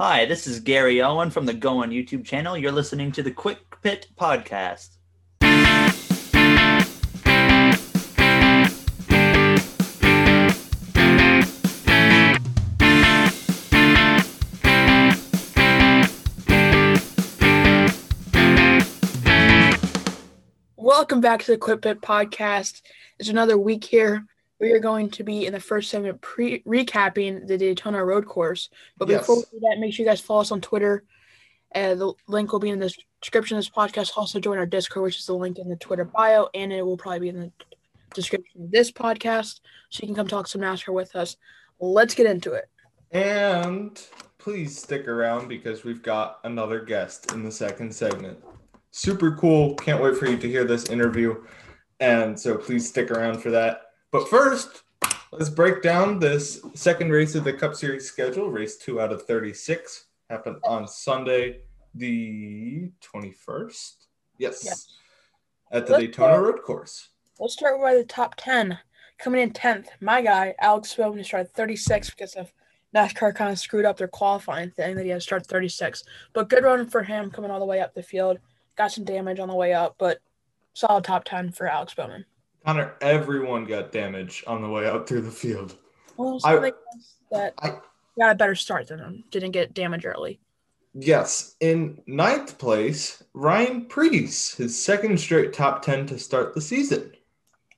Hi, this is Gary Owen from the Go On YouTube channel. You're listening to the Quick Pit Podcast. Welcome back to the Quick Pit Podcast. It's another week here. We are going to be in the first segment pre- recapping the Daytona Road Course. But Yes. before we do that, make sure you guys follow us on Twitter. Uh, the link will be in the description of this podcast. Also, join our Discord, which is the link in the Twitter bio, and it will probably be in the description of this podcast. So you can come talk some NASCAR with us. Let's get into it. And please stick around because we've got another guest in the second segment. Super cool. Can't wait for you to hear this interview. And so please stick around for that. But first, let's break down this second race of the Cup Series schedule. Race two out of 36 happened on Sunday, the 21st. Yes. At the Let's Daytona go. Road Course. Let's start by the top 10. Coming in 10th, my guy, Alex Bowman, started 36 because of NASCAR kind of screwed up their qualifying thing that he had to start 36. But good run for him coming all the way up the field. Got some damage on the way up, but solid top 10 for Alex Bowman. Connor, everyone got damage on the way out through the field. Well, I- that I- got a better start than him. Didn't get damage early. Yes. In ninth place, Ryan Preece, his second straight top 10 to start the season.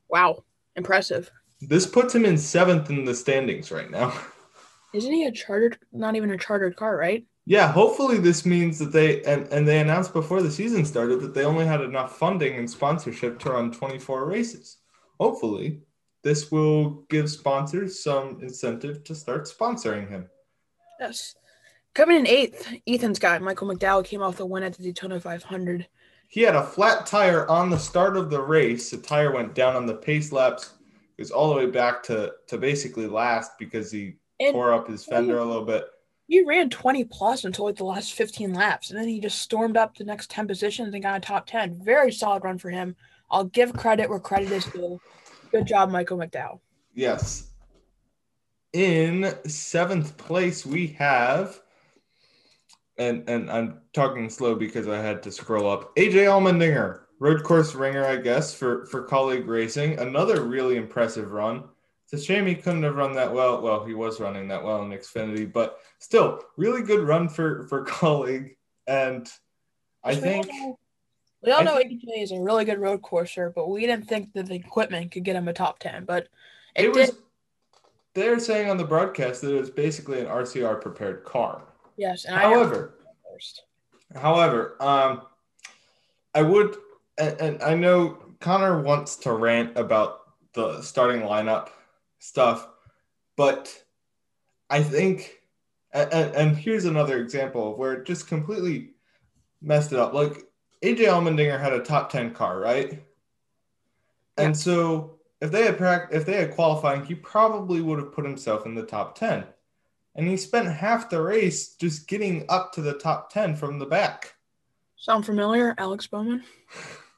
Wow. Impressive. This puts him in seventh in the standings right now. Isn't he a chartered, not even a chartered car, right? Yeah, hopefully this means that they and, and they announced before the season started that they only had enough funding and sponsorship to run 24 races. Hopefully, this will give sponsors some incentive to start sponsoring him. Yes. Coming in eighth, Ethan's guy, Michael McDowell, came off the win at the Daytona 500. He had a flat tire on the start of the race. The tire went down on the pace laps. It was all the way back to, to basically last because he And tore up his fender a little bit. He ran 20 plus until like the last 15 laps, and then he just stormed up the next 10 positions and got a top 10. Very solid run for him. I'll give credit where credit is due. Good job, Michael McDowell. Yes. In seventh place, we have, and and I'm talking slow because I had to scroll up. AJ Allmendinger, road course ringer, I guess, for for Kaulig racing. Another really impressive run. It's a shame he couldn't have run that well. Well, he was running that well in Xfinity, but still, really good run for for Kaulig. And I think we all I know think- AJ is a really good road courser, but we didn't think that the equipment could get him a top 10. But it, it was. did. They're saying on the broadcast that it was basically an RCR prepared car. Yes, and I However, first. However, um, I would, and, and I know Connor wants to rant about the starting lineup stuff, but I think, and, and here's another example of where it just completely messed it up. Like AJ Allmendinger had a top ten car, right? And so if they had if they had qualifying, he probably would have put himself in the top ten. And he spent half the race just getting up to the top 10 from the back. Sound familiar, Alex Bowman?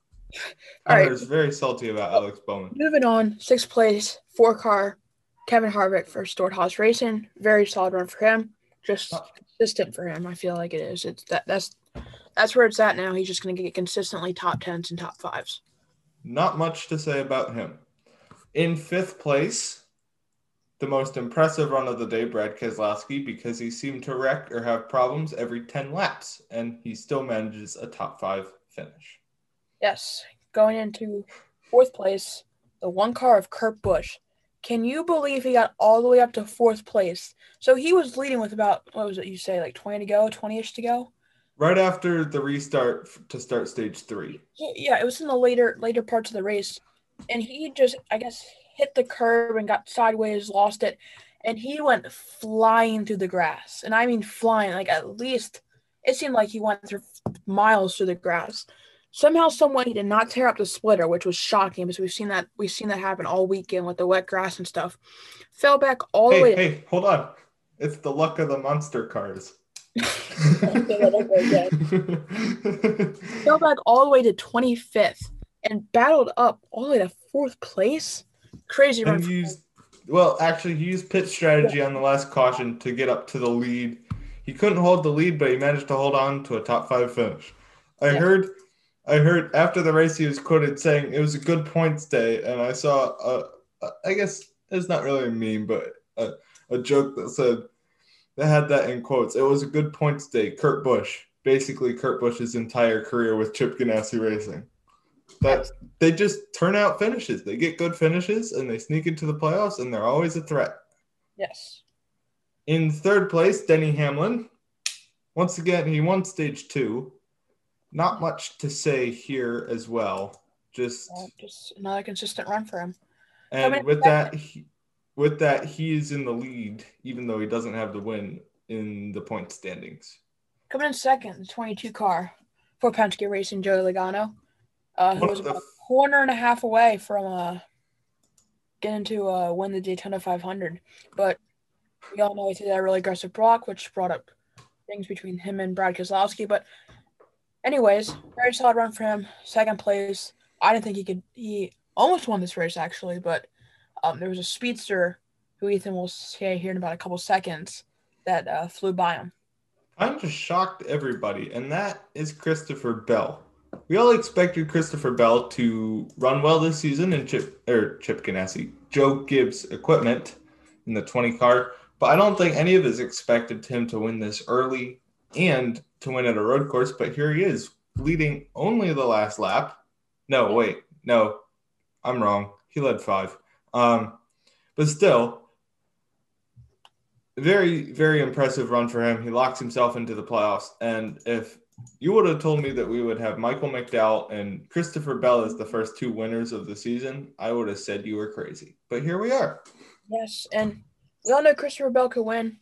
All right. was very salty about Alex Bowman. Moving on, sixth place, four car, Kevin Harvick for Stewart-Haas Racing. Very solid run for him. Just consistent for him. I feel like it is. It's that that's that's where it's at now. He's just gonna get consistently top tens and top fives. Not much to say about him. In fifth place, the most impressive run of the day, Brad Keselowski, because he seemed to wreck or have problems every 10 laps, and he still manages a top five finish. Yes. Going into fourth place, the one car of Kurt Busch. Can you believe he got all the way up to fourth place? So he was leading with about what was it you say, like twenty to go, twenty ish to go? Right after the restart to start stage three. Yeah, it was in the later later parts of the race, and he just I guess hit the curb and got sideways, lost it, and he went flying through the grass, and I mean flying, like at least it seemed like he went through miles through the grass. Somehow, someway, he did not tear up the splitter, which was shocking because we've seen that we've seen that happen all weekend with the wet grass and stuff. Fell back all the way. hey, hold on. It's the luck of the monster cars. Fell back all the way to 25th and battled up all the way to fourth place. Crazy run. used well actually he used pit strategy on the last caution to get up to the lead He couldn't hold the lead, but he managed to hold on to a top five finish. I Yeah. heard, I heard after the race he was quoted saying it was a good points day, and I saw a, a I guess it's not really a meme, but a, a joke that said that had that in quotes. It was a good points day. Kurt Busch, basically Kurt Busch's entire career with Chip Ganassi Racing. That they just turn out finishes. They get good finishes and they sneak into the playoffs, and they're always a threat. Yes. In third place, Denny Hamlin. Once again, he won stage two. Not much to say here as well. Just Well, just another consistent run for him. and with that, he, with that, he is in the lead, even though he doesn't have the win in the point standings. Coming in second, the 22 car for Penske Racing, Joey Logano, uh, who was a corner and a half away from uh, getting to uh, win the Daytona 500. But we all know he did that really aggressive block, which brought up things between him and Brad Keselowski. But, anyways, very solid run for him. Second place. I didn't think he could. He almost won this race actually, but um, there was a speedster who Ethan will say here in about a couple seconds that uh, flew by him. I'm just shocked everybody, and that is Christopher Bell. We all expected Christopher Bell to run well this season in Chip or Chip Ganassi, Joe Gibbs equipment in the 20 car, but I don't think any of us expected him to win this early and to win at a road course. But here he is, leading only the last lap. No, wait, no, I'm wrong. He led five. Um, but still, very, very impressive run for him. He locks himself into the playoffs. And if you would have told me that we would have Michael McDowell and Christopher Bell as the first two winners of the season, I would have said you were crazy. But here we are. Yes, and we all know Christopher Bell could win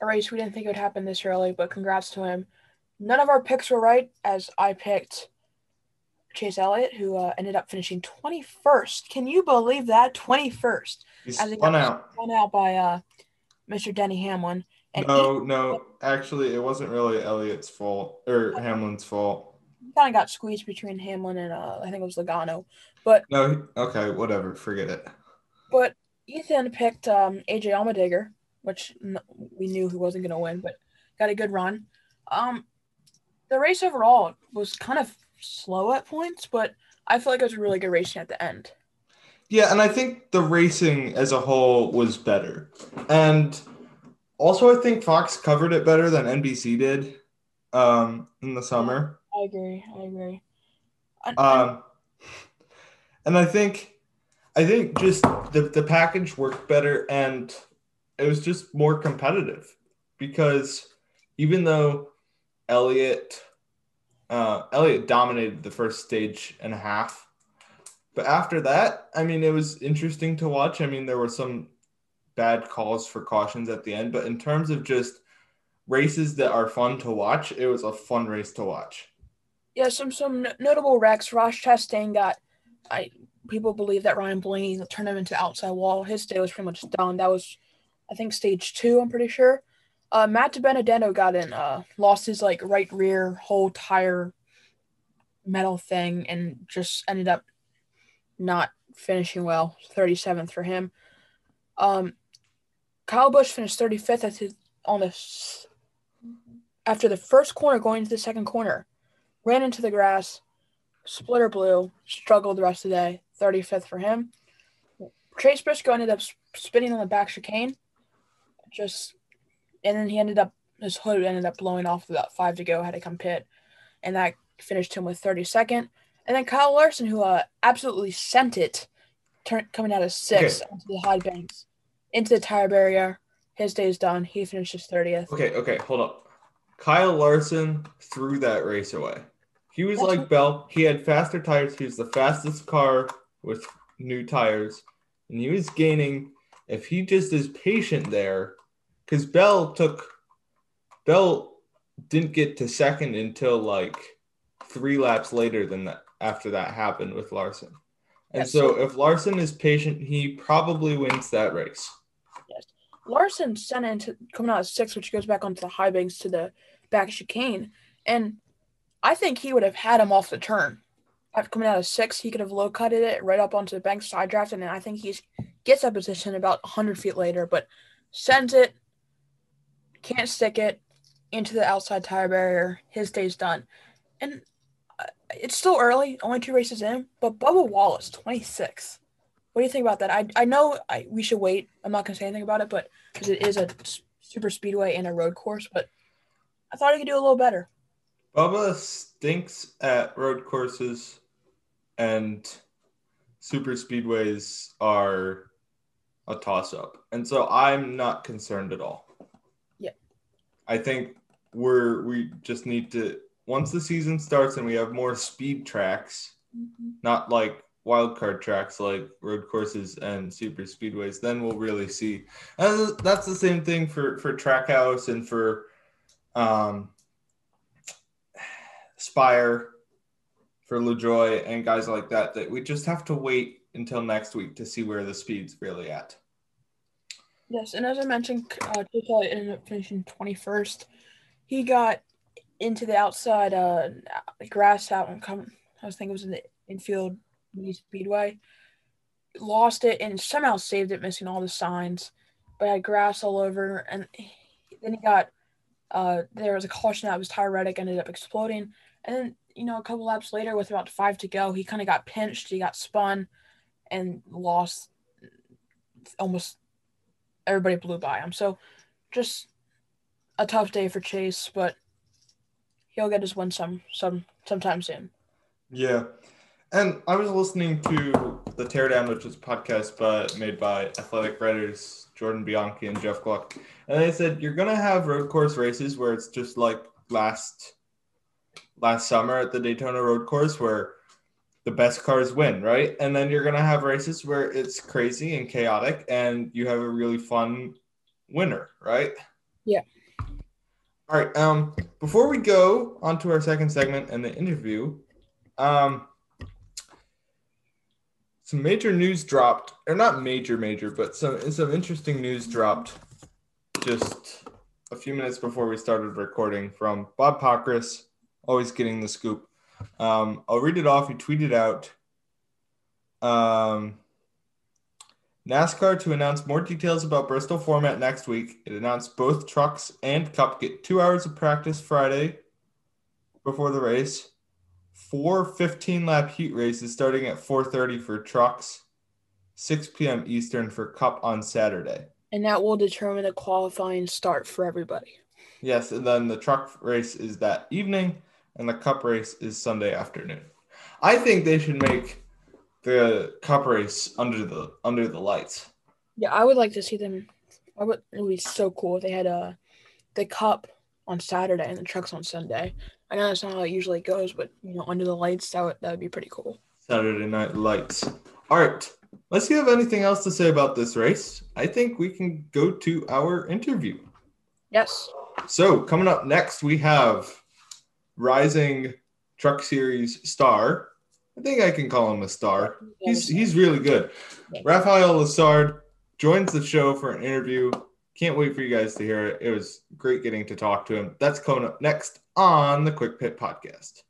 a race. We didn't think it would happen this early, but congrats to him. None of our picks were right, as I picked Chase Elliott, who uh, ended up finishing 21st. Can you believe that? 21st. He's he spun out. Spun out by uh, Mr. Denny Hamlin. And No, no, actually, it wasn't really Elliott's fault or Hamlin's fault. kind of got squeezed between Hamlin and uh, I think it was Logano. But No, okay, whatever, forget it. But Ethan picked um, AJ Allmendinger, which we knew he wasn't going to win, but got a good run. Um, the race overall was kind of slow at points, but I feel like it was a really good racing at the end. Yeah, and I think the racing as a whole was better. And also, I think Fox covered it better than NBC did um, in the summer. I agree. I agree. Um, and I think, I think just the, the package worked better and it was just more competitive because even though Elliott, uh, Elliott dominated the first stage and a half, but after that, I mean, it was interesting to watch. I mean, there were some bad calls for cautions at the end, but in terms of just races that are fun to watch, it was a fun race to watch. yeah, some some notable wrecks. Ross Chastain got. I people believe that Ryan Blaney turned him into outside wall. His day was pretty much done. That was, I think, stage two. I'm pretty sure. Uh, Matt Benedetto got in. Uh, lost his like right rear whole tire metal thing and just ended up not finishing well. 37th for him. Um, Kyle Busch finished 35th at his, on the after the first corner going into the second corner ran into the grass, splitter blew, struggled the rest of the day. 35th for him. Chase Briscoe ended up spinning on the back chicane, just, and then he ended up his hood ended up blowing off with about five to go. Had to come pit, and that finished him with 32nd. And then Kyle Larson, who uh, absolutely sent it, turn, coming out of sixth onto the high banks, into the tire barrier. His day is done. He finishes 30th. Okay, okay, hold up. Kyle Larson threw that race away. He was That's like what- Bell. He had faster tires. He was the fastest car with new tires, and he was gaining. If he just is patient there, because Bell took Bell didn't get to second until like three laps later than that after that happened with Larson. And so if Larson is patient, he probably wins that race. Yes. Larson sent it into coming out of six, which goes back onto the high banks to the back chicane. And I think he would have had him off the turn. After coming out of six, he could have low cutted it right up onto the bank side draft, and I think he gets that position about 100 feet later, but sends it, can't stick it, into the outside tire barrier. His day's done. And uh, it's still early, only two races in, but Bubba Wallace, 26. What do you think about that? I, I know I, we should wait. I'm not going to say anything about it, but because it is a super speedway and a road course, but I thought he could do a little better. Bubba stinks at road courses, and super speedways are a toss up. And so I'm not concerned at all. I think we're we just need to once the season starts and we have more speed tracks, mm-hmm. not like wildcard tracks like road courses and super speedways, then we'll really see. And that's the same thing for for Trackhouse and for um, Spire, for LaJoie and guys like that. That we just have to wait until next week to see where the speed's really at. Yes, and as I mentioned, uh, ended up finishing twenty first. He got into the outside uh, grass out and come. I was thinking it was in the infield Speedway. Lost it and somehow saved it, missing all the signs, but had grass all over. And then he got uh, there was a caution that was Reddick ended up exploding. And then, you know, a couple laps later, with about five to go, he kind of got pinched. He got spun and lost almost everybody blew by him. So just a tough day for Chase, but he'll get his win some some sometime soon. Yeah. And I was listening to the Teardown, which is a podcast but made by athletic writers Jordan Bianchi and Jeff Gluck. And they said you're gonna have road course races where it's just like last last summer at the Daytona road course where the best cars win, right? And then you're gonna have races where it's crazy and chaotic and you have a really fun winner, right? Yeah. All right. Um, before we go on to our second segment and the interview, um, some major news dropped, or not major, major, but some some interesting news dropped just a few minutes before we started recording from Bob Pockrass, always getting the scoop. Um, I'll read it off. He tweeted out um, NASCAR to announce more details about Bristol format next week. It announced both trucks and Cup get two hours of practice Friday before the race. Four 15 lap heat races starting at 4.30 for trucks. 6 p.m eastern for cup on saturday. And that will determine the qualifying start for everybody. Yes and then the truck race is that evening and the cup race is sunday afternoon i think they should make the cup race under the under the lights yeah i would like to see them i would it would be so cool if they had a uh, the cup on saturday and the trucks on sunday I know that's not how it usually goes, but you know, under the lights, that would that would be pretty cool. Saturday Night Lights. All right, let's see if you have anything else to say about this race. I think we can go to our interview. Yes. So coming up next, we have rising Truck Series star. I think I can call him a star. He's he's really good. Raphael Lessard joins the show for an interview. Can't wait for you guys to hear it. It was great getting to talk to him. That's coming up next on the Quick Pit Podcast.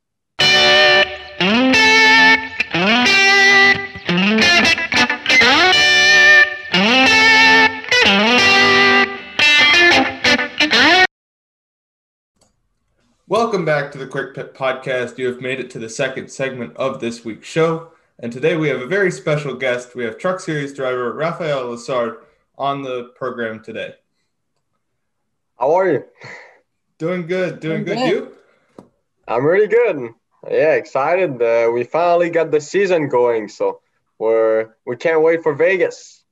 Welcome back to the Quick Pit Podcast. You have made it to the second segment of this week's show. And today we have a very special guest. We have Truck Series driver Raphael Lessard on the program today. How are you? Doing good. Doing good. good. You? I'm really good. Yeah, excited. Uh, we finally got the season going, so we're we can't wait for Vegas.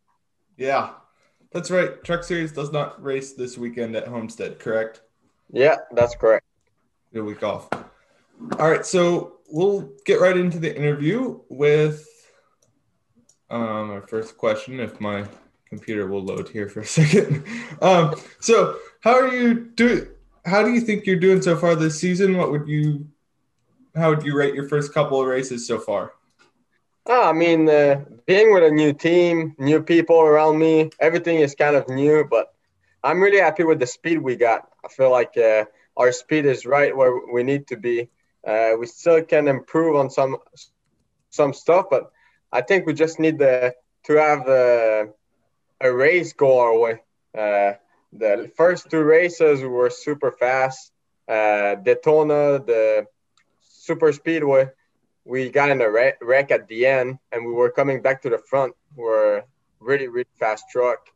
Yeah, that's right. Truck Series does not race this weekend at Homestead, correct? Yeah, that's correct. Good week off. All right, so we'll get right into the interview with um, our first question. If my computer will load here for a second. Um, so, how are you doing? how do you think you're doing so far this season? What would you, how would you rate your first couple of races so far? Oh, I mean, uh, being with a new team, new people around me, everything is kind of new, but I'm really happy with the speed we got. I feel like uh, our speed is right where we need to be. Uh, we still can improve on some some stuff, but I think we just need the, to have a, a race go our way. Uh, the first two races were super fast. Uh, Daytona, the super speedway, we got in a wreck at the end, and we were coming back to the front. We're really really fast truck.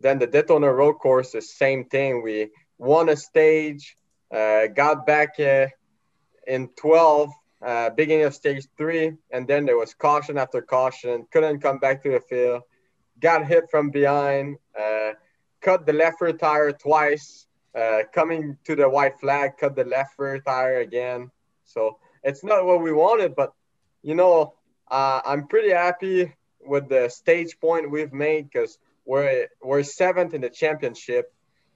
Then the Daytona road course, the same thing. We won a stage, got back uh, in 12, uh, beginning of stage three, and then there was caution after caution. Couldn't come back to the field. Got hit from behind. Uh, cut the left rear tire twice. Uh, coming to the white flag, cut the left rear tire again. So it's not what we wanted, but you know, uh, I'm pretty happy with the stage point we've made because we're we're seventh in the championship,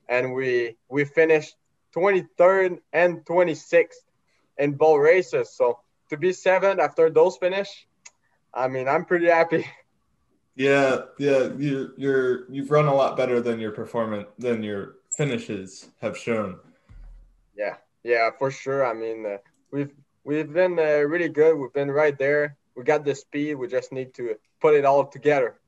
and we we finished 23rd and 26th in both races. So to be seventh after those finish, I mean, I'm pretty happy. Yeah, yeah, you you're you've run a lot better than your performance than your finishes have shown. Yeah, yeah, for sure. I mean, uh, we've we've been uh, really good. We've been right there. We got the speed. We just need to put it all together.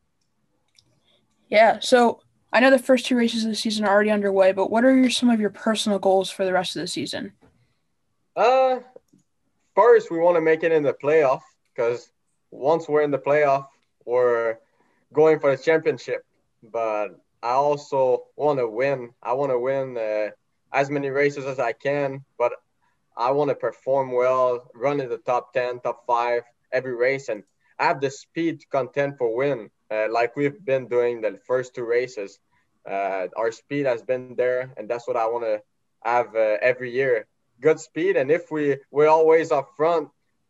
Yeah. So I know the first two races of the season are already underway, but what are your, some of your personal goals for the rest of the season? Uh, first we want to make it in the playoff because once we're in the playoff, we're going for the championship. But I also want to win. I want to win uh, as many races as I can, but I want to perform well, run in the top 10, top five every race, and have the speed to contend for win, uh, like we've been doing the first two races. Uh, our speed has been there, and that's what I want to have uh, every year. Good speed, and if we we're always up front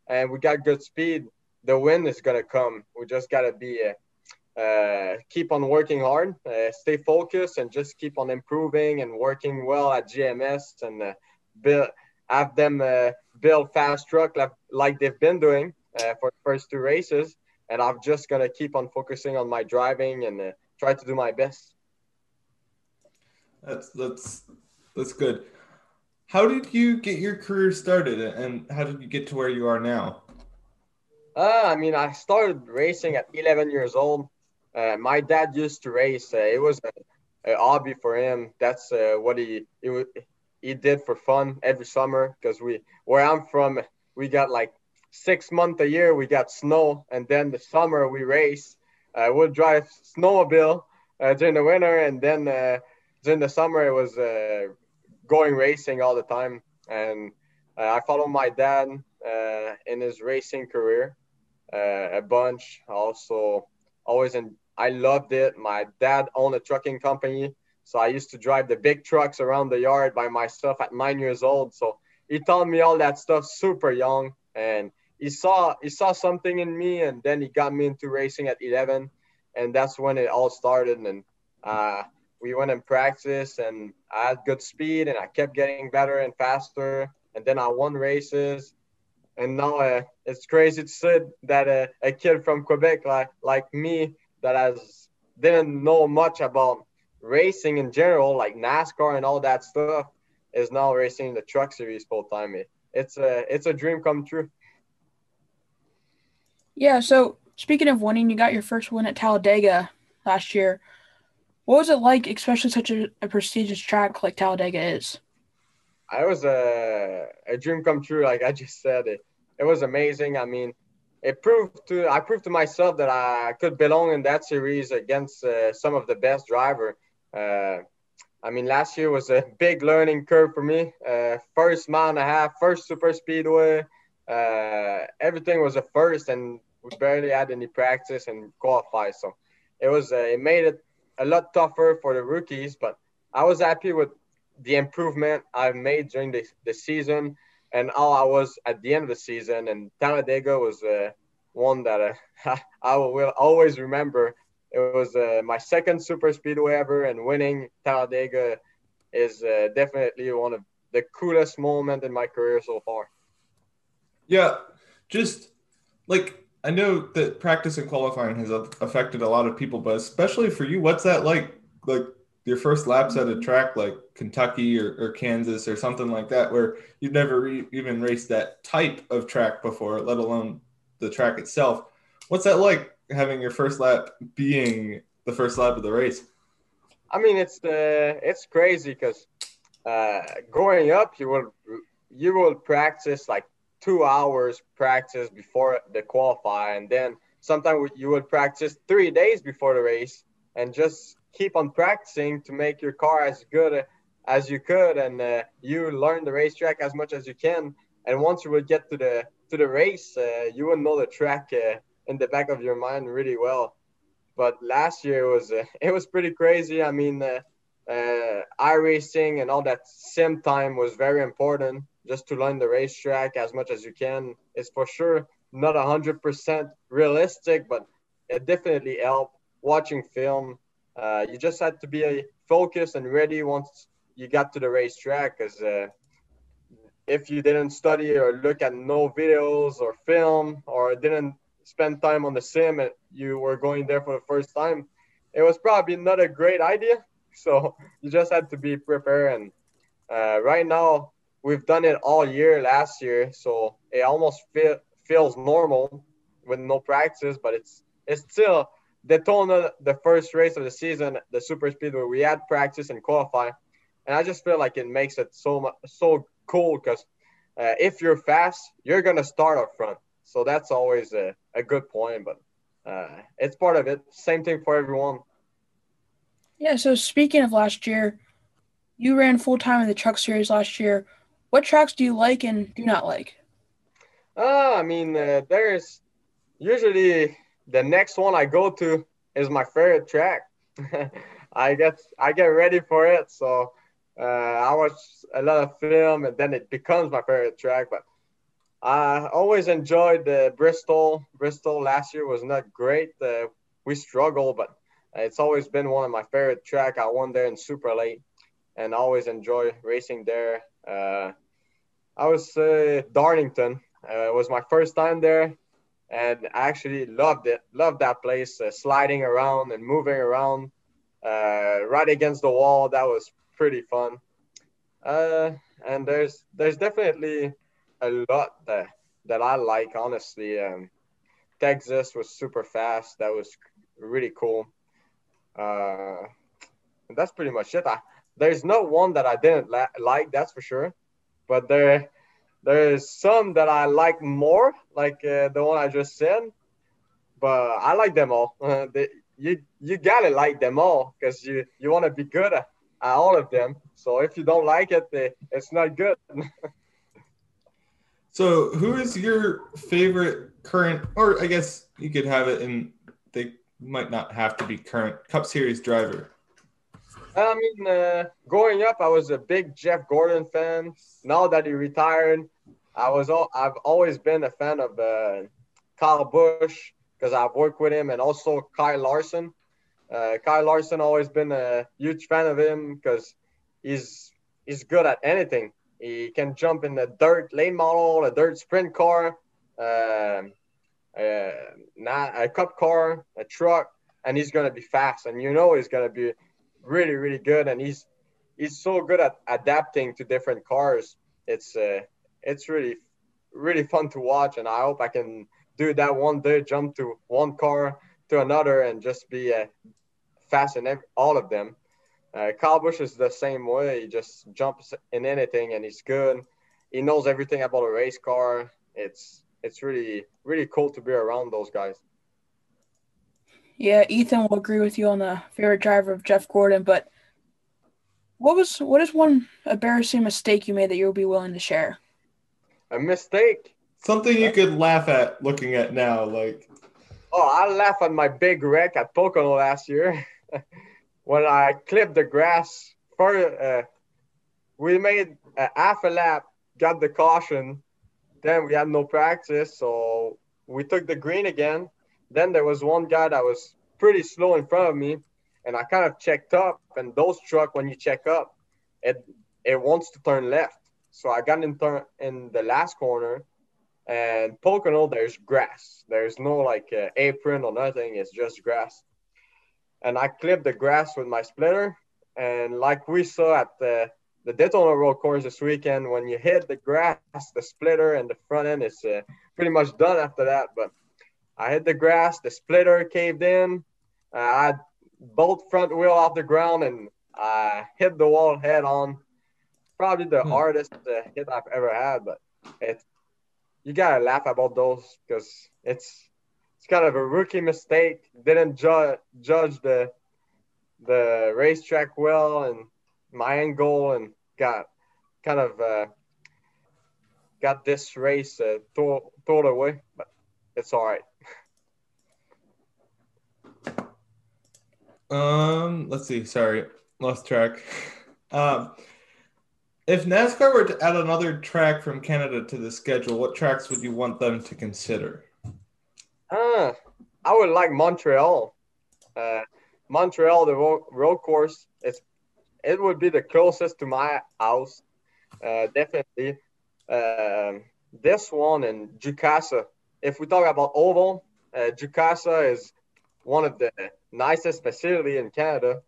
and we got good speed, the win is gonna come. We just gotta be uh, uh, keep on working hard, uh, stay focused, and just keep on improving and working well at GMS and build have them build fast truck like, like they've been doing for the first two races, and I'm just gonna keep on focusing on my driving and uh, try to do my best. That's that's that's good. How did you get your career started, and how did you get to where you are now? Uh, I mean, I started racing at 11 years old. Uh, my dad used to race. Uh, it was a, a, hobby for him. That's uh, what he, he he did for fun every summer. Because we, where I'm from, we got like six months a year we got snow, and then the summer we race. Uh, we'll drive snowmobile uh, during the winter, and then uh, during the summer it was going racing all the time. And I followed my dad in his racing career a bunch. Also, always in I loved it. My dad owned a trucking company, so I used to drive the big trucks around the yard by myself at nine years old. So he taught me all that stuff super young, and he saw he saw something in me, and then he got me into racing at 11, and that's when it all started. And uh, we went and practiced, and I had good speed, and I kept getting better and faster. And then I won races, and now uh, it's crazy to say that uh, a kid from Quebec like like me that has didn't know much about racing in general, like NASCAR and all that stuff, is now racing the truck series full time. It, it's a it's a dream come true. Yeah. So speaking of winning, you got your first win at Talladega last year. What was it like, especially such a, a prestigious track like Talladega is? It was a, a dream come true. Like I just said, it it was amazing. I mean, it proved to I proved to myself that I could belong in that series against uh, some of the best driver. Uh, I mean, last year was a big learning curve for me. Uh, first mile and a half, first super speedway. Uh, everything was a first, and we barely had any practice and qualify. So it was uh, it made it a lot tougher for the rookies. But I was happy with the improvement I've made during the, the season and how I was at the end of the season. And Talladega was uh, one that uh, I will always remember. It was uh, my second super speedway ever, and winning Talladega is uh, definitely one of the coolest moment in my career so far. Yeah, just like I know that practice and qualifying has affected a lot of people, but especially for you, what's that like? Like your first laps at a track like Kentucky or, or Kansas or something like that, where you've never re- even raced that type of track before, let alone the track itself. What's that like having your first lap being the first lap of the race? I mean, it's the it's crazy because uh, growing up, you will you will practice like two hours practice before the qualify, and then sometimes you would practice three days before the race, and just keep on practicing to make your car as good as you could, and uh, you learn the racetrack as much as you can. And once you would get to the to the race, uh, you would know the track uh, in the back of your mind really well. But last year it was uh, it was pretty crazy. I mean, uh, iRacing and all that sim time was very important just to learn the racetrack as much as you can. It's for sure not hundred percent realistic, but it definitely helped. Watching film, uh, you just had to be focused and ready once you got to the racetrack because uh, if you didn't study or look at no videos or film or didn't spend time on the sim and you were going there for the first time, it was probably not a great idea. So you just had to be prepared. And uh, right now, we've done it all year last year, so it almost feel, feels normal with no practice, but it's it's still Daytona, the first race of the season, the super speed where we had practice and qualify, and I just feel like it makes it so so cool because uh, if you're fast, you're gonna start up front. So that's always a, a good point, but uh, it's part of it. Same thing for everyone. Yeah. So speaking of last year, you ran full time in the Truck Series last year. What tracks do you like and do not like? Uh, I mean, uh, there's usually the next one I go to is my favorite track. I get I get ready for it, so uh, I watch a lot of film, and then it becomes my favorite track. But I always enjoyed the Bristol. Bristol last year was not great. Uh, we struggled, but it's always been one of my favorite track. I won there in super late, and always enjoy racing there. Uh, I was uh, Darlington. Uh, it was my first time there, and I actually loved it. Loved that place, uh, sliding around and moving around, uh, right against the wall. That was pretty fun. Uh, and there's there's definitely a lot that that I like. Honestly, um, Texas was super fast. That was really cool. Uh, that's pretty much it. I, there's no one that I didn't la- like. That's for sure. But there there's some that I like more, like uh, the one I just said. But I like them all. you you gotta like them all because you you want to be good at all of them. So if you don't like it, it's not good. so who is your favorite current, or I guess you could have it in, they might not have to be current Cup Series driver. I mean, uh, growing up, I was a big Jeff Gordon fan. Now that he retired, I was all, I've always been a fan of uh, Kyle Busch because I've worked with him and also Kyle Larson. Uh, Kyle Larson always been a huge fan of him because he's he's good at anything. He can jump in a dirt late model, a dirt sprint car, uh, uh, not a cup car, a truck, and he's gonna be fast. And you know he's gonna be really, really good. And he's he's so good at adapting to different cars. It's uh, it's really really fun to watch. And I hope I can do that one day, jump to one car to another, and just be uh, fast in every, all of them. Uh, Kyle Busch is the same way. He just jumps in anything, and he's good. He knows everything about a race car. It's it's really really cool to be around those guys. Yeah, Ethan will agree with you on the favorite driver of Jeff Gordon. But what was what is one embarrassing mistake you made that you'll be willing to share? A mistake. Something you could laugh at looking at now, like. Oh, I laugh at my big wreck at Pocono last year. when I clipped the grass for uh, we made a half a lap, got the caution, then we had no practice, so we took the green again. Then there was one guy that was pretty slow in front of me, and I kind of checked up. And those truck, when you check up, it it wants to turn left. So I got in turn in the last corner, and Pocono there's grass. There's no like uh, apron or nothing. It's just grass. And I clipped the grass with my splitter, and like we saw at the the Daytona Road Course this weekend, when you hit the grass, the splitter and the front end is uh, pretty much done after that. But I hit the grass, the splitter caved in. Uh, I both front wheel off the ground and I hit the wall head on. Probably the Hmm. hardest uh, hit I've ever had, but it's you gotta laugh about those because it's it's kind of a rookie mistake. Didn't ju- judge the the racetrack well and my end goal and got kind of uh, got this race uh, thrown away, but it's all right. Um, let's see. Sorry, lost track. Um, if NASCAR were to add another track from Canada to the schedule, what tracks would you want them to consider? Uh, I would like Montreal. Uh, Montreal, the road, road course, it's it would be the closest to my house. Uh, definitely. Um, this one and Jukasa. If we talk about oval, uh, Jukasa is one of the nicest facility in Canada.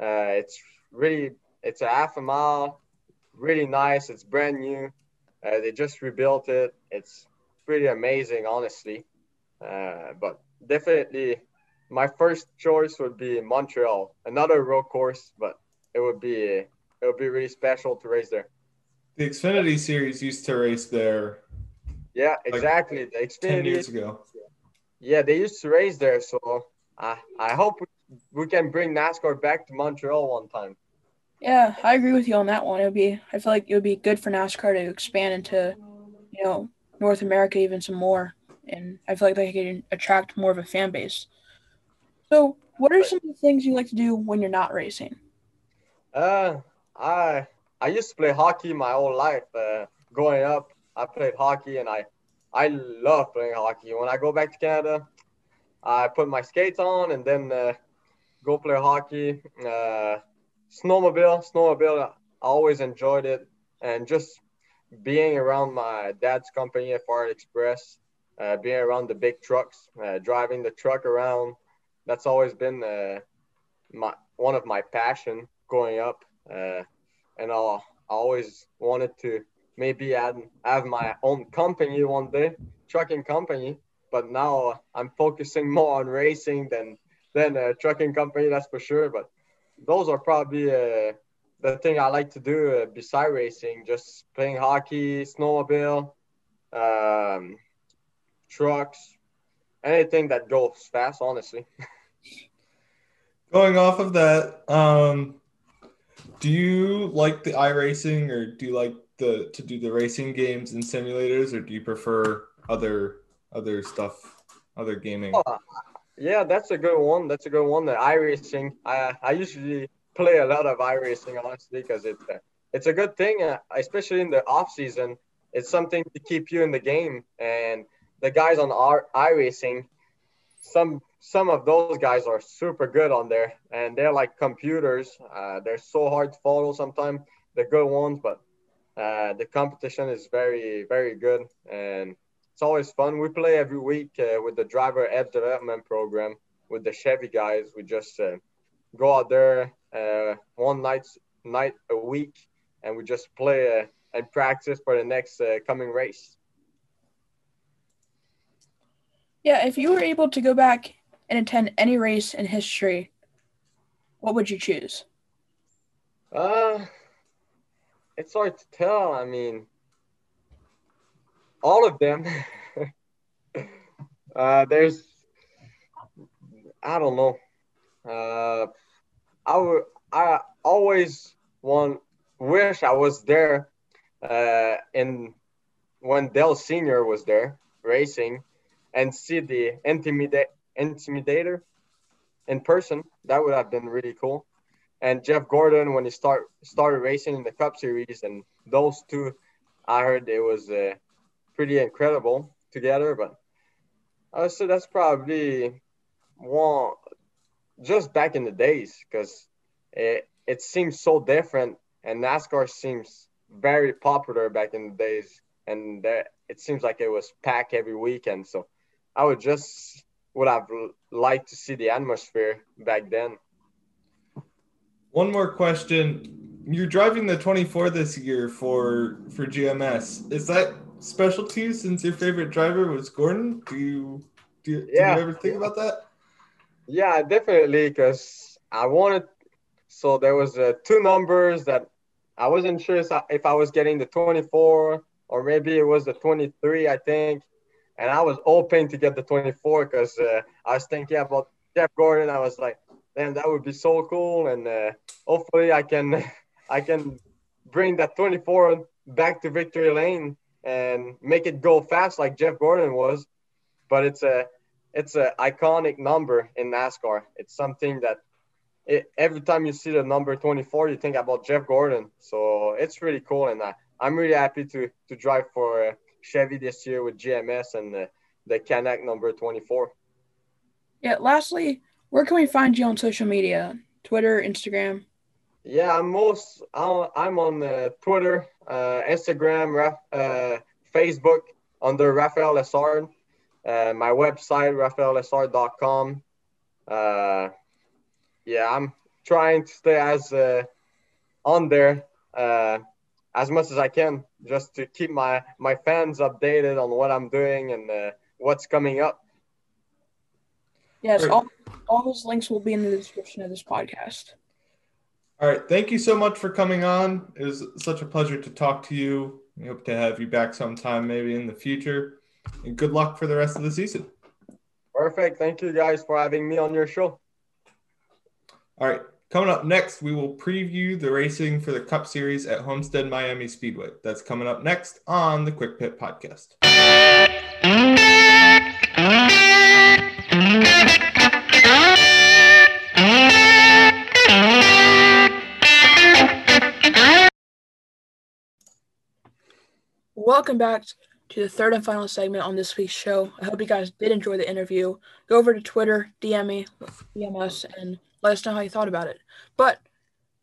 Uh, it's really it's a half a mile, really nice. It's brand new. Uh, they just rebuilt it. It's pretty amazing, honestly. Uh, but definitely, my first choice would be Montreal, another road course, but it would be it would be really special to race there. The Xfinity Series used to race there Yeah, exactly. The 10 years ago. yeah, they used to race there, so I I hope we, we can bring NASCAR back to Montreal one time. Yeah, I agree with you on that one. It would be I feel like it would be good for NASCAR to expand into, you know, North America even some more. And I feel like they can attract more of a fan base. So what are some of the things you like to do when you're not racing? Uh, I I used to play hockey my whole life. Uh, growing up, I played hockey, and I I love playing hockey. When I go back to Canada, I put my skates on and then uh, go play hockey. Uh, snowmobile, snowmobile. I always enjoyed it, and just being around my dad's company, FR Express, uh, being around the big trucks, uh, driving the truck around. That's always been uh, my one of my passion growing up, uh, and I, always wanted to maybe add, have my own company one day, trucking company. But now I'm focusing more on racing than than a trucking company, that's for sure. But those are probably uh, the thing I like to do uh, beside racing, just playing hockey, snowmobile, um, trucks, anything that goes fast, honestly. Going off of that, um, do you like the iRacing or do you like the to do the racing games and simulators or do you prefer other other stuff, other gaming? Oh, Yeah, that's a good one. That's a good one. The iRacing. I I usually play a lot of iRacing honestly because it's a, it's a good thing, uh, especially in the off season. It's something to keep you in the game. And the guys on our iRacing, some some of those guys are super good on there, and they're like computers. Uh, they're so hard to follow sometimes. The good ones, but uh, the competition is very very good and it's always fun. We play every week uh, with the driver ed development program with the Chevy guys. We just uh, go out there uh, one night night a week, and we just play uh, and practice for the next coming race. Yeah, if you were able to go back and attend any race in history, what would you choose? Uh, it's hard to tell. I mean, all of them. uh, there's, I don't know. Uh, I would, I always want, wish I was there. Uh, in when Dale Senior was there racing, and see the intimidate intimidator in person. That would have been really cool and Jeff Gordon when he start started racing in the Cup Series, and those two, I heard it was uh, pretty incredible together. But I would say that's probably one just back in the days because it it seems so different, and NASCAR seems very popular back in the days, and it seems like it was packed every weekend. So I would just would have liked to see the atmosphere back then. One more question. You're driving the 24 this year for for GMS. Is that special to you since your favorite driver was Gordon? Do you do you, Yeah. do you ever think about that? Yeah, definitely. Because I wanted. So there was uh, two numbers that I wasn't sure if I was getting the 24 or maybe it was the 23, I think. And I was hoping to get the 24 because uh, I was thinking about Jeff Gordon. I was like, damn, that would be so cool. And uh, hopefully I can, I can bring that 24 back to victory lane and make it go fast like Jeff Gordon was. But it's a, it's an iconic number in NASCAR. It's something that it, every time you see the number 24, you think about Jeff Gordon. So it's really cool, and I, I'm really happy to to drive for uh, Chevy this year with GMS and the the Canac number 24. Yeah. Lastly, where can we find you on social media? Twitter, Instagram. Yeah, I'm most I'm on uh, Twitter, uh, Instagram, uh, Facebook under Raphael Lessard. Uh, my website, raphaellessard.com. Uh, yeah, I'm trying to stay as uh, on there uh, as much as I can, just to keep my my fans updated on what I'm doing and uh, what's coming up. Yes, all, all those links will be in the description of this podcast. All right. Thank you so much for coming on. It was such a pleasure to talk to you. We hope to have you back sometime, maybe in the future. And good luck for the rest of the season. Perfect. Thank you guys for having me on your show. All right. Coming up next, we will preview the racing for the Cup Series at Homestead Miami Speedway. That's coming up next on the Quick Pit Podcast. Welcome back to the third and final segment on this week's show. I hope you guys did enjoy the interview. Go over to Twitter, DM me, DM us, and let us know how you thought about it. But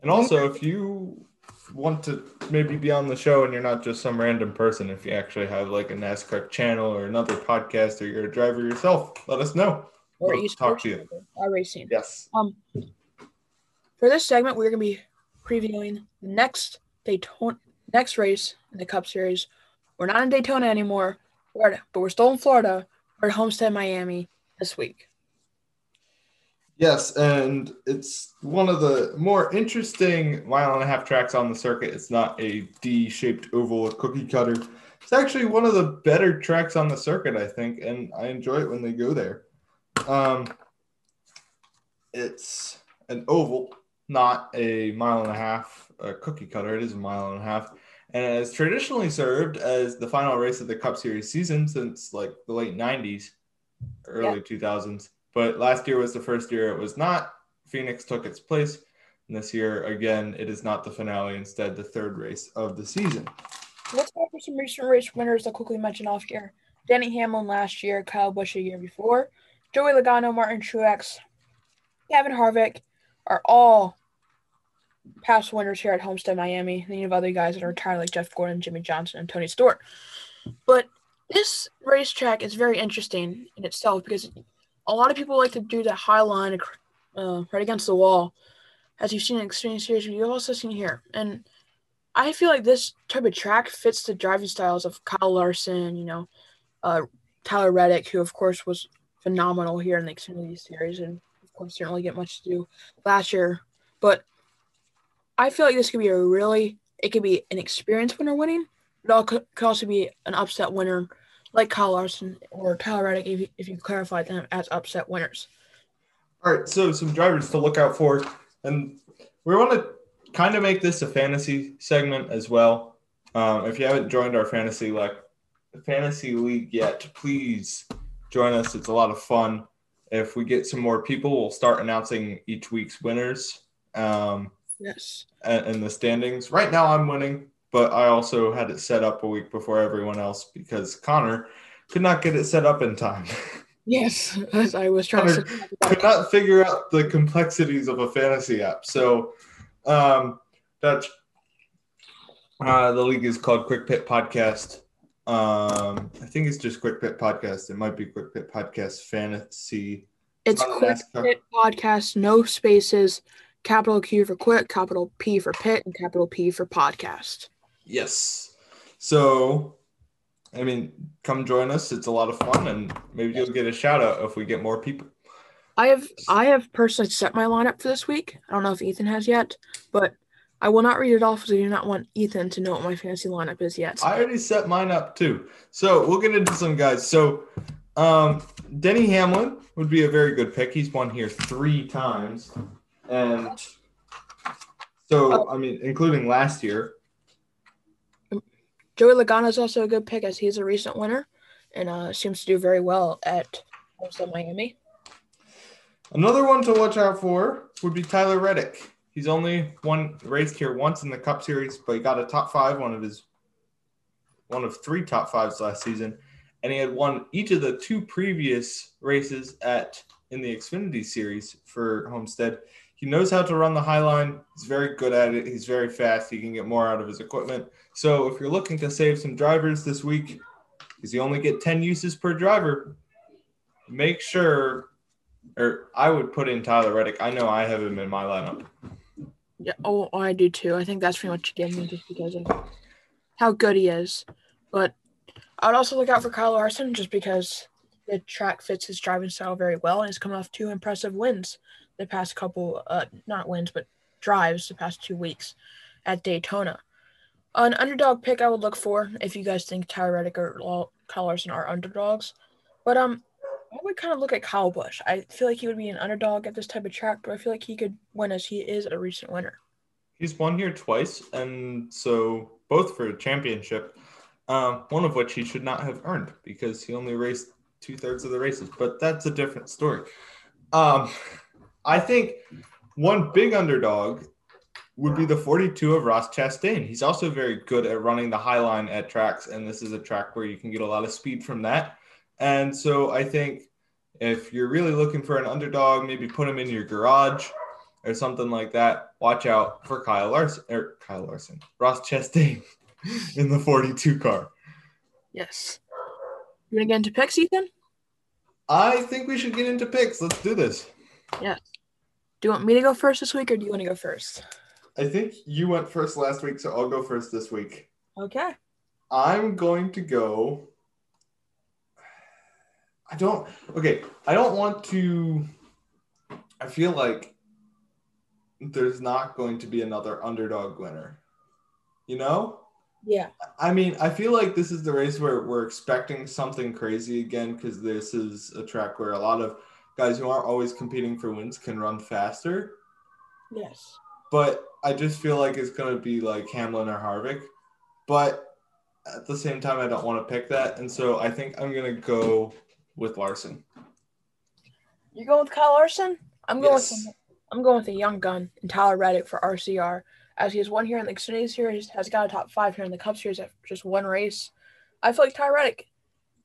and also, if you want to maybe be on the show and you're not just some random person, if you actually have like a NASCAR channel or another podcast or you're a driver yourself, let us know. Or we'll talk to you. Our racing. Yes. Um, for this segment, we're going to be previewing the next Daytona, next race in the Cup Series. We're not in Daytona anymore, but we're still in Florida. We're at Homestead, Miami this week. Yes, and it's one of the more interesting mile and a half tracks on the circuit. It's not a D shaped oval with cookie cutter. It's actually one of the better tracks on the circuit, I think, and I enjoy it when they go there. Um, it's an oval, not a mile and a half a cookie cutter. It is a mile and a half, and it has traditionally served as the final race of the Cup Series season since like the late '90s, early yeah. 2000s. But last year was the first year it was not. Phoenix took its place. And this year, again, it is not the finale, instead, the third race of the season. Let's go over some recent race winners I'll quickly mention off here. Denny Hamlin last year, Kyle Busch a year before, Joey Logano, Martin Truex, Kevin Harvick are all past winners here at Homestead, Miami. Then you have other guys that are retired like Jeff Gordon, Jimmie Johnson, and Tony Stewart. But this racetrack is very interesting in itself because a lot of people like to do that high line uh, right against the wall, as you've seen in extreme Series, you've also seen here. And I feel like this type of track fits the driving styles of Kyle Larson, you know, uh, Tyler Reddick, who of course was phenomenal here in the Xfinity Series, and of course didn't really get much to do last year. But I feel like this could be a really, it could be an experience winner winning, but it could also be an upset winner like Kyle Larson or Tyler Reddick if you, if you clarified them as upset winners. All right, so some drivers to look out for, and we want to kind of make this a fantasy segment as well. Um, if you haven't joined our fantasy like fantasy league yet, please join us. It's a lot of fun. If we get some more people, we'll start announcing each week's winners. Um, yes. And, and the standings. Right now, I'm winning but I also had it set up a week before everyone else because Connor could not get it set up in time. Yes, as I was trying Connor to could not figure out the complexities of a fantasy app. So um, that's uh, the league is called Quick Pit Podcast. Um, I think it's just Quick Pit Podcast. It might be Quick Pit Podcast Fantasy. It's Quick Pit Podcast, no spaces, capital Q for quick, capital P for pit, and capital P for podcast. Yes. So, I mean, come join us. It's a lot of fun, and maybe you'll get a shout out if we get more people. I have I have personally set my lineup for this week. I don't know if Ethan has yet, but I will not read it off because I do not want Ethan to know what my fantasy lineup is yet. I already set mine up too. So we'll get into some guys. So um, Denny Hamlin would be a very good pick. He's won here three times. And so, I mean, including last year. Joey Logano is also a good pick as he's a recent winner and uh, seems to do very well at also Miami. Another one to watch out for would be Tyler Reddick. He's only won raced here once in the Cup Series, but he got a top five, one of his one of three top fives last season, and he had won each of the two previous races at in the Xfinity Series for Homestead. He knows how to run the high line. He's very good at it. He's very fast. He can get more out of his equipment. So if you're looking to save some drivers this week, because you only get 10 uses per driver, make sure, or I would put in Tyler Reddick. I know I have him in my lineup. Yeah, oh, oh I do too. I think that's pretty much you me just because of how good he is. But I would also look out for Kyle Larson just because the track fits his driving style very well and he's come off two impressive wins the past couple, uh, not wins, but drives the past two weeks at Daytona. An underdog pick I would look for if you guys think Tyler Reddick or Kyle Larson are underdogs. But um, I would kind of look at Kyle Busch. I feel like he would be an underdog at this type of track, but I feel like he could win as he is a recent winner. He's won here twice, and so both for a championship. Um, one of which he should not have earned because he only raced two thirds of the races, but that's a different story. Um, I think one big underdog would be the 42 of Ross Chastain. He's also very good at running the high line at tracks, and this is a track where you can get a lot of speed from that. And so I think if you're really looking for an underdog, maybe put him in your garage or something like that. Watch out for Kyle Larson or Kyle Larson, Ross Chastain in the 42 car. Yes. You want to get into picks, Ethan? I think we should get into picks. Let's do this. Yes. Do you want me to go first this week or do you want to go first? I think you went first last week, so I'll go first this week. Okay. I'm going to go. I don't. Okay. I don't want to. I feel like there's not going to be another underdog winner. You know? Yeah. I mean, I feel like this is the race where we're expecting something crazy again because this is a track where a lot of guys who aren't always competing for wins can run faster. Yes. But I just feel like it's going to be like Hamlin or Harvick. But at the same time, I don't want to pick that. And so I think I'm going to go with Larson. You're going with Kyle Larson? I'm going Yes. with I'm going with a young gun and Tyler Reddick for RCR. As he has won here in the Xfinity Series, has got a top five here in the Cup Series at just one race. I feel like Tyler Reddick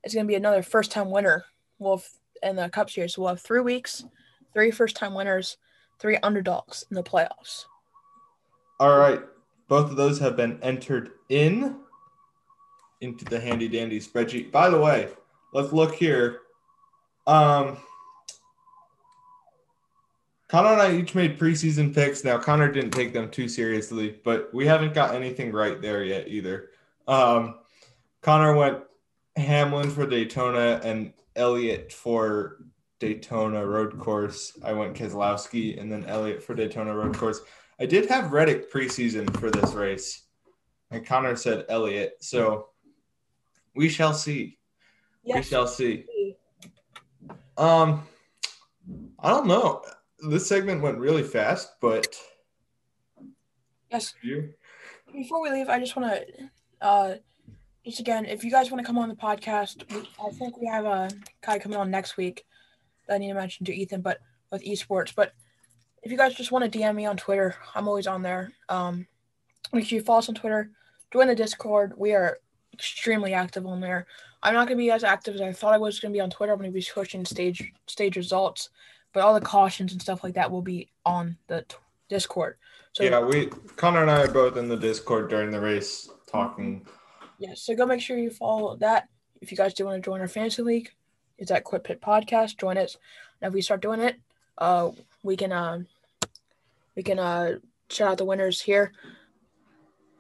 is going to be another first time winner. We'll have, in the Cup Series, we'll have three weeks, three first time winners, three underdogs in the playoffs. All right. Both of those have been entered in into the handy dandy spreadsheet. By the way, let's look here. Um, Connor and I each made preseason picks. Now Connor didn't take them too seriously, but we haven't got anything right there yet either. Um, Connor went Hamlin for Daytona and Elliott for Daytona Road Course. I went Keselowski and then Elliott for Daytona Road Course. I did have Reddick preseason for this race, and Connor said Elliott. So we shall see. We shall see. Um, I don't know. This segment went really fast, but Yes. you Before we leave, I just want to, uh, just again, if you guys want to come on the podcast, I think we have a guy coming on next week that I need to mention to Ethan, but with esports. But if you guys just want to DM me on Twitter, I'm always on there. Um, make sure you follow us on Twitter, join the Discord. We are extremely active on there. I'm not going to be as active as I thought I was going to be on Twitter. I'm to be pushing stage stage results, but all the cautions and stuff like that will be on the t- Discord. So yeah, we Connor and I are both in the Discord during the race talking. Yeah, so go make sure you follow that. If you guys do want to join our fantasy league, it's at Quick Pit Podcast. Join us. And if we start doing it, uh, we can uh, we can uh shout out the winners here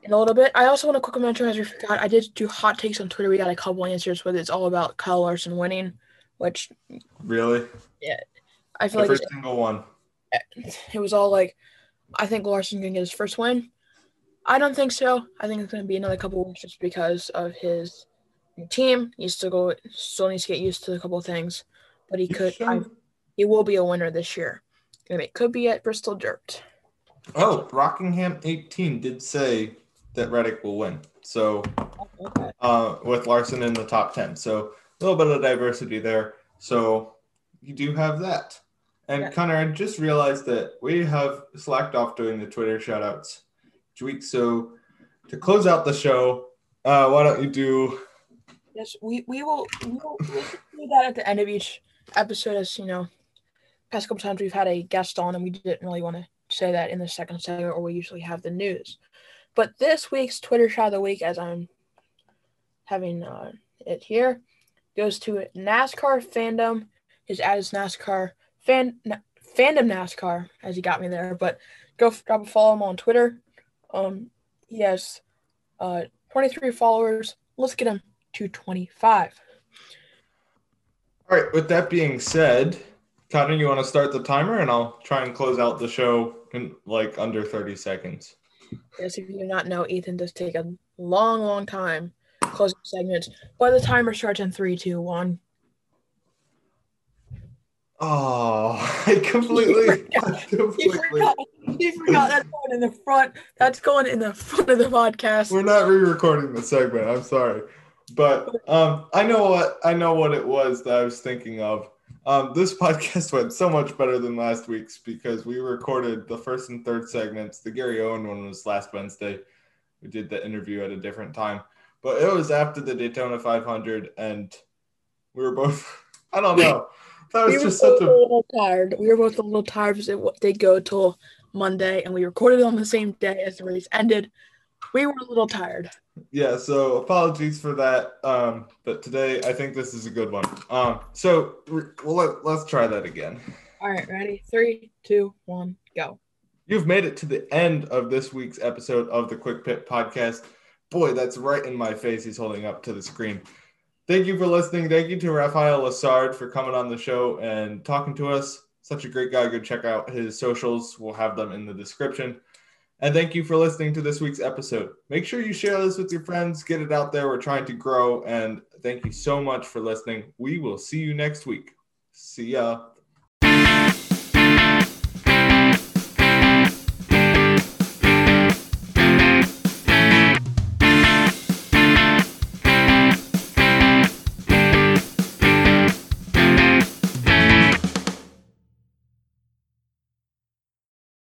in a little bit. I also want to quickly mention, as we forgot, I did do hot takes on Twitter. We got a couple answers, but it's all about Kyle Larson winning, which Really? Yeah, I feel like Every single one. it was all like, I think Larson gonna get his first win. I don't think so. I think it's gonna be another couple weeks just because of his team. He still go still needs to get used to a couple of things, but he could. I, he will be a winner this year, and it could be at Bristol Dirt. Oh, Rockingham 18 did say that Reddick will win. So Okay. uh, with Larson in the top 10. So a little bit of diversity there. So you do have that. And Yeah. Connor, I just realized that we have slacked off doing the Twitter shout So to close out the show, uh, why don't you do Yes, we, we will we will we'll do that at the end of each episode. As you know, past couple times we've had a guest on, and we didn't really want to say that in the second segment, or we usually have the news. But this week's Twitter shot of the week, as I'm having uh, it here, goes to NASCAR fandom. His ad is NASCAR fan na- fandom NASCAR, as he got me there. But go f- drop a follow him on Twitter. Um, he has uh 23 followers. Let's get him to 25. All right, with that being said, Connor, you want to start the timer and I'll try and close out the show in like under 30 seconds. Yes, if you do not know, Ethan does take a long, long time closing segments. But the timer starts in three, two, one. Oh, I completely, I He completely. forgot. He forgot that's going in the front. That's going in the front of the podcast. We're not re-recording the segment. I'm sorry, but um, I know what I know what it was that I was thinking of. Um, this podcast went so much better than last week's because we recorded the first and third segments. The Gary Owen one was last Wednesday. We did the interview at a different time, but it was after the Daytona 500, and we were both. I don't know. That We was were just such a little tired. We were both a little tired because it did go till Monday, and we recorded on the same day as the race ended. We were a little tired. Yeah, so apologies for that. Um, but today I think this is a good one. Um, so well, let, let's try that again. All right, ready? Three, two, one, go. You've made it to the end of this week's episode of the Quick Pit Podcast. Boy, that's right in my face. He's holding up to the screen. Thank you for listening. Thank you to Raphael Lessard for coming on the show and talking to us. Such a great guy. Go check out his socials. We'll have them in the description. And thank you for listening to this week's episode. Make sure you share this with your friends, get it out there. We're trying to grow. And thank you so much for listening. We will see you next week. See ya.